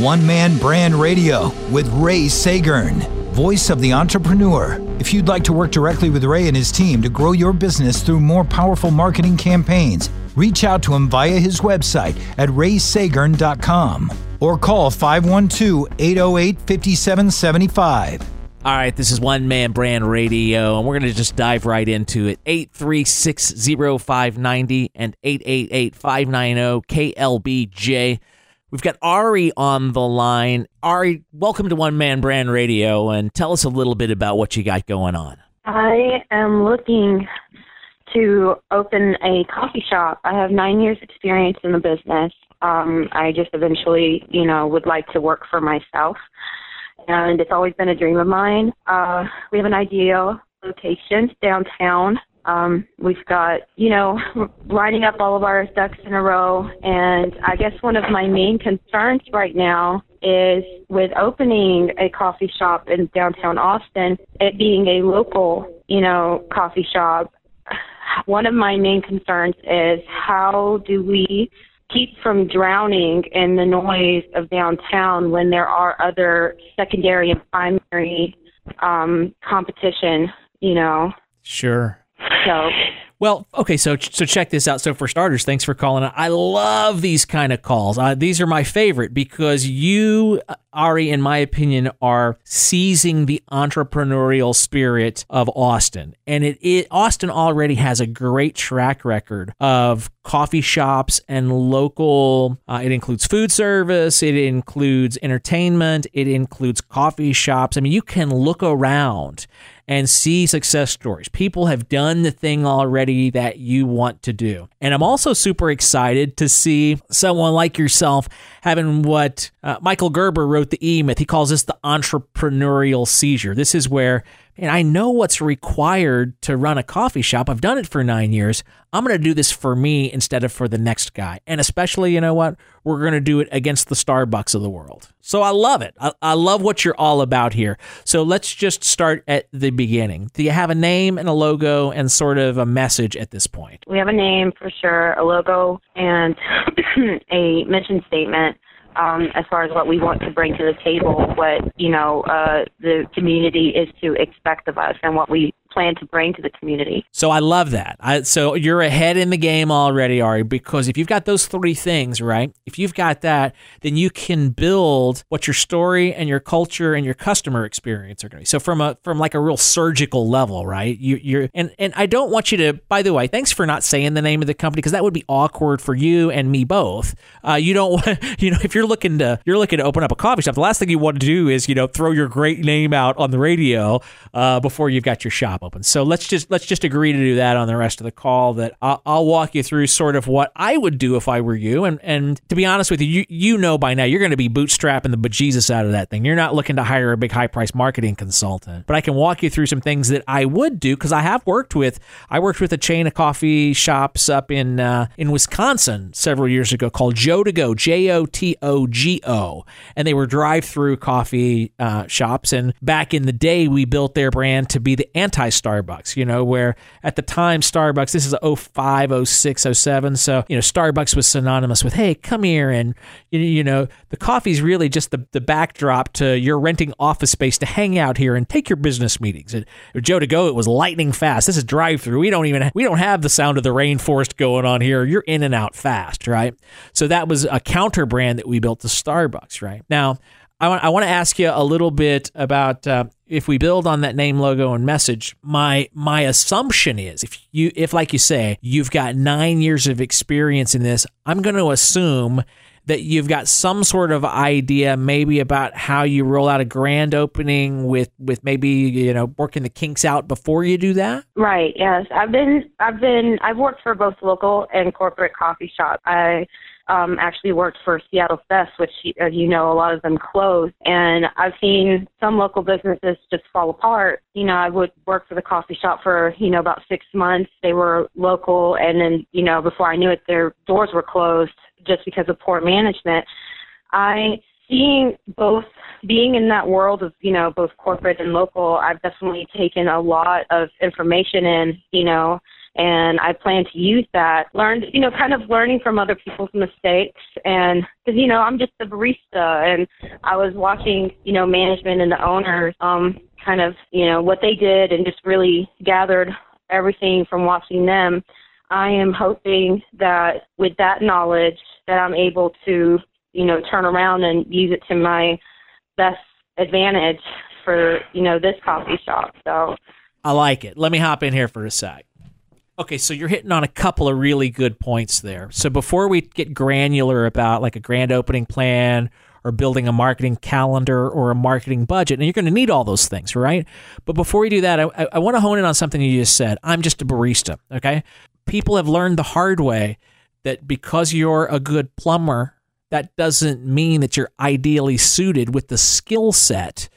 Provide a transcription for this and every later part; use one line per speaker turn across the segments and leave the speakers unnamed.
One Man Brand Radio with Ray Seggern, voice of the entrepreneur. If you'd like to work directly with Ray and his team to grow your business through more powerful marketing campaigns, reach out to him via his website at rayseggern.com or call 512 808 5775.
All right, this is One Man Brand Radio, and we're going to just dive right into it. 836 0590 and 888 590 KLBJ. We've got Ari on the line. Ari, welcome to One Man Brand Radio, and tell us a little bit about what you got going on.
I am looking to open a coffee shop. I have nine years' experience in the business. Um, I just eventually, you know, would like to work for myself, and it's always been a dream of mine. Uh, we have an ideal location downtown. Um, we've got, you know, lining up all of our ducks in a row, and I guess one of my main concerns right now is with opening a coffee shop in downtown Austin, it being a local, you know, coffee shop. One of my main concerns is how do we keep from drowning in the noise of downtown when there are other secondary and primary um, competition, you know.
Sure.
So
Well, okay, so so check this out. So for starters, thanks for calling. I love these kind of calls. Uh, these are my favorite because you, Ari, in my opinion, are seizing the entrepreneurial spirit of Austin, and it, it Austin already has a great track record of coffee shops and local. Uh, it includes food service. It includes entertainment. It includes coffee shops. I mean, you can look around and see success stories. People have done the thing already that you want to do. And I'm also super excited to see someone like yourself having what uh, Michael Gerber wrote the E Myth. He calls this the entrepreneurial seizure. This is where and I know what's required to run a coffee shop. I've done it for nine years. I'm going to do this for me instead of for the next guy. And especially, you know what? We're going to do it against the Starbucks of the world. So I love it. I, I love what you're all about here. So let's just start at the beginning. Do you have a name and a logo and sort of a message at this point?
we have a name for sure, a logo, and a mission statement. Um, as far as what we want to bring to the table, what you know uh, the community is to expect of us, and what we plan to bring to the community.
So I love that. I, so you're ahead in the game already, Ari, because if you've got those three things, right? If you've got that, then you can build what your story and your culture and your customer experience are going to be. So from a from like a real surgical level, right? You, you're and and I don't want you to. By the way, thanks for not saying the name of the company because that would be awkward for you and me both. Uh, you don't want, you know, if you're looking to you're looking to open up a coffee shop, the last thing you want to do is you know throw your great name out on the radio uh, before you've got your shop open. So let's just let's just agree to do that on the rest of the call. That I'll, I'll walk you through sort of what I would do if I were you. And and to be honest with you, you you know by now you're going to be bootstrapping the bejesus out of that thing. You're not looking to hire a big high price marketing consultant. But I can walk you through some things that I would do because I have worked with I worked with a chain of coffee shops up in uh, in Wisconsin several years ago called Joe to Go J O T O G O, and they were drive through coffee uh, shops. And back in the day, we built their brand to be the anti Starbucks. You know, where at the time Starbucks this is 05, 06, 07. So you know Starbucks was synonymous with hey come here and you, know the coffee's really just the the backdrop to you're renting office space to hang out here and take your business meetings. And Joe to Go it was lightning fast. This is drive through. We don't even we don't have the sound of the rainforest going on here. You're in and out fast, right? So that was a counter brand that we built to Starbucks, right? Now, I want I want to ask you a little bit about uh, if we build on that name, logo, and message. My my assumption is if you if like you say you've got nine years of experience in this, I'm going to assume that you've got some sort of idea maybe about how you roll out a grand opening with with maybe you know working the kinks out before you do that
Right. Yes, I've been I've been I've worked for both local and corporate coffee shop. I um, actually worked for Seattle's Best, which as you know, a lot of them closed, and I've seen some local businesses just fall apart. You know, I would work for the coffee shop for you know about six months. They were local, and then you know before I knew it, their doors were closed just because of poor management. I seeing both being in that world of you know both corporate and local i've definitely taken a lot of information in you know and I plan to use that. Learned, you know, kind of learning from other people's mistakes, and because you know I'm just a barista, and I was watching, you know, management and the owners, um, kind of, you know, what they did, and just really gathered everything from watching them. I am hoping that with that knowledge that I'm able to, you know, turn around and use it to my best advantage for, you know, this coffee shop. So
I like it. Let me hop in here for a sec. Okay, so you're hitting on a couple of really good points there. So before we get granular about like a grand opening plan or building a marketing calendar or a marketing budget, and you're going to need all those things, right? But before we do that, I, I, want to hone in on something you just said. I'm just a barista, okay? People have learned the hard way that because you're a good plumber, that doesn't mean that you're ideally suited with the skill set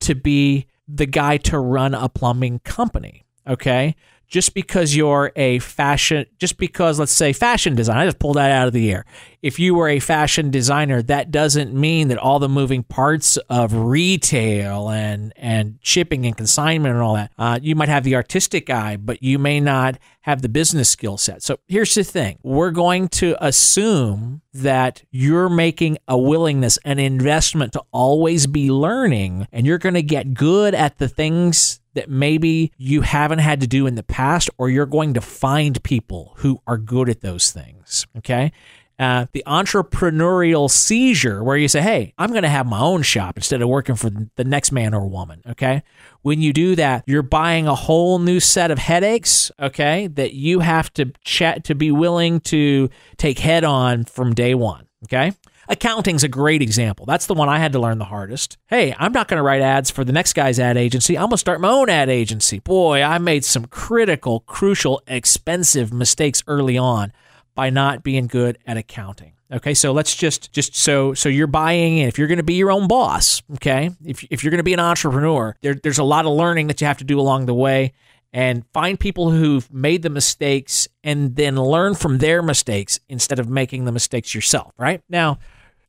to be the guy to run a plumbing company, okay? Just because you're a fashion, just because let's say fashion design, I just pulled that out of the air. If you were a fashion designer, that doesn't mean that all the moving parts of retail and and shipping and consignment and all that. Uh, you might have the artistic eye, but you may not have the business skill set. So here's the thing: we're going to assume that you're making a willingness, an investment to always be learning, and you're going to get good at the things that maybe you haven't had to do in the past, or you're going to find people who are good at those things. Okay. Uh, the entrepreneurial seizure, where you say, Hey, I'm going to have my own shop instead of working for the next man or woman. Okay. When you do that, you're buying a whole new set of headaches. Okay. That you have to chat to be willing to take head on from day one. Okay. Accounting's a great example. That's the one I had to learn the hardest. Hey, I'm not going to write ads for the next guy's ad agency. I'm going to start my own ad agency. Boy, I made some critical, crucial, expensive mistakes early on by not being good at accounting. Okay, so let's just just so so you're buying in. If you're going to be your own boss, okay, if if you're going to be an entrepreneur, there, there's a lot of learning that you have to do along the way and find people who've made the mistakes and then learn from their mistakes instead of making the mistakes yourself right now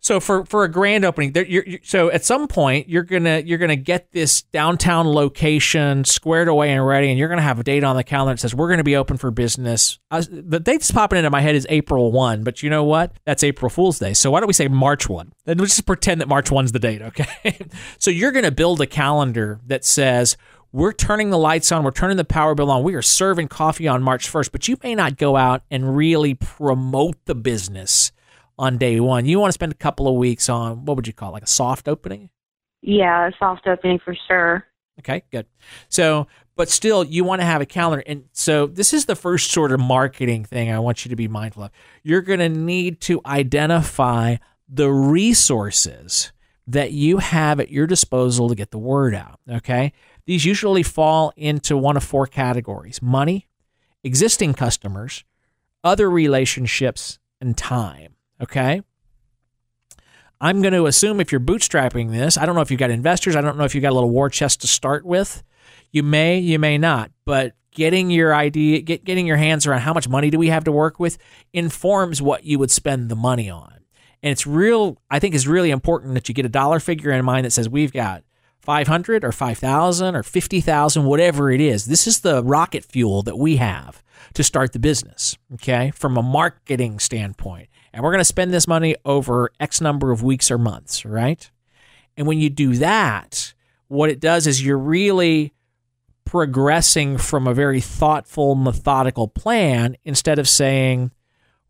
so for for a grand opening there, you're, you're, so at some point you're gonna you're gonna get this downtown location squared away and ready and you're gonna have a date on the calendar that says we're gonna be open for business. The date that's popping into my head is april 1 but you know what? That's april fool's day. So why don't we say march 1 then let's just pretend that march 1's the date okay? So you're gonna build a calendar that says we're turning the lights on, we're turning the power bill on, we are serving coffee on March 1st, but you may not go out and really promote the business on day one. You want to spend a couple of weeks on what would you call it, like a soft opening?
Yeah, a soft opening for sure.
Okay, good. So, but still, you want to have a calendar. And so, this is the first sort of marketing thing I want you to be mindful of. You're going to need to identify the resources that you have at your disposal to get the word out. Okay. These usually fall into one of four categories money, existing customers, other relationships, and time. Okay. I'm going to assume if you're bootstrapping this, I don't know if you've got investors, I don't know if you've got a little war chest to start with. You may, you may not, but getting your idea, get, getting your hands around how much money do we have to work with informs what you would spend the money on. And it's real, I think it's really important that you get a dollar figure in mind that says we've got 500 or 5,000 or 50,000, whatever it is. This is the rocket fuel that we have to start the business, okay, from a marketing standpoint. And we're going to spend this money over X number of weeks or months, right? And when you do that, what it does is you're really progressing from a very thoughtful, methodical plan instead of saying,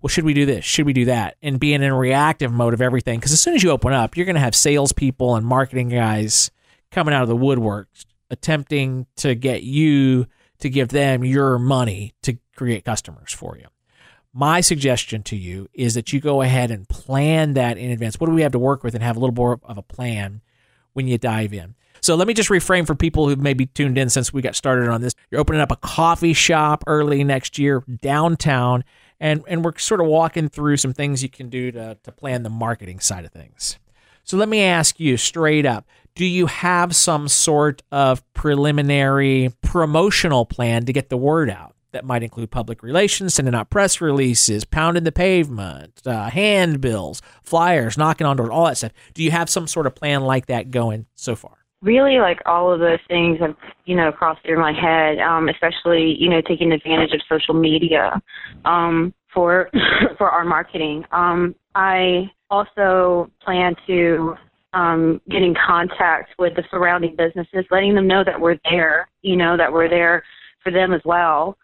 well, should we do this? Should we do that? And being in reactive mode of everything. Because as soon as you open up, you're going to have salespeople and marketing guys coming out of the woodwork attempting to get you to give them your money to create customers for you. My suggestion to you is that you go ahead and plan that in advance. What do we have to work with and have a little more of a plan when you dive in? So let me just reframe for people who maybe tuned in since we got started on this. You're opening up a coffee shop early next year downtown, and, and we're sort of walking through some things you can do to, to plan the marketing side of things. So let me ask you straight up do you have some sort of preliminary promotional plan to get the word out? That might include public relations, sending out press releases, pounding the pavement, uh, handbills, flyers, knocking on doors, all that stuff. Do you have some sort of plan like that going so far?
really like all of those things have you know crossed through my head um especially you know taking advantage of social media um for for our marketing um i also plan to um get in contact with the surrounding businesses letting them know that we're there you know that we're there for them as well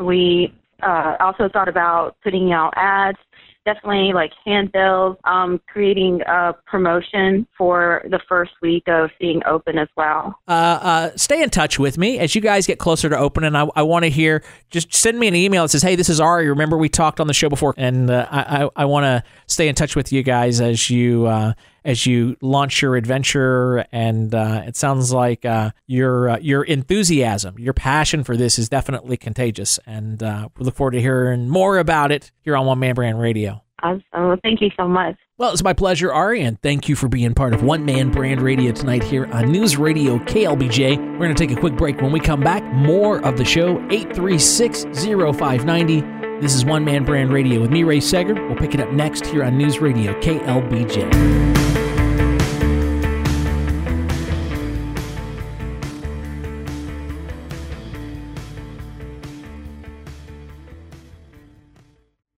we uh also thought about putting out ads definitely like handbills, um, creating a promotion for the first week of being open as well.
Uh, uh, stay in touch with me as you guys get closer to opening. I, I want to hear. Just send me an email that says, "Hey, this is Ari. Remember we talked on the show before?" And uh, I, I, I want to stay in touch with you guys as you uh, as you launch your adventure. And uh, it sounds like uh, your uh, your enthusiasm, your passion for this is definitely contagious. And uh, we look forward to hearing more about it here on One Man Brand Radio.
Awesome. Thank you so much.
Well, it's my pleasure, Ari, and thank you for being part of One Man Brand Radio tonight here on News Radio KLBJ. We're going to take a quick break. When we come back, more of the show, 836 0590. This is One Man Brand Radio with me, Ray Seger. We'll pick it up next here on News Radio KLBJ.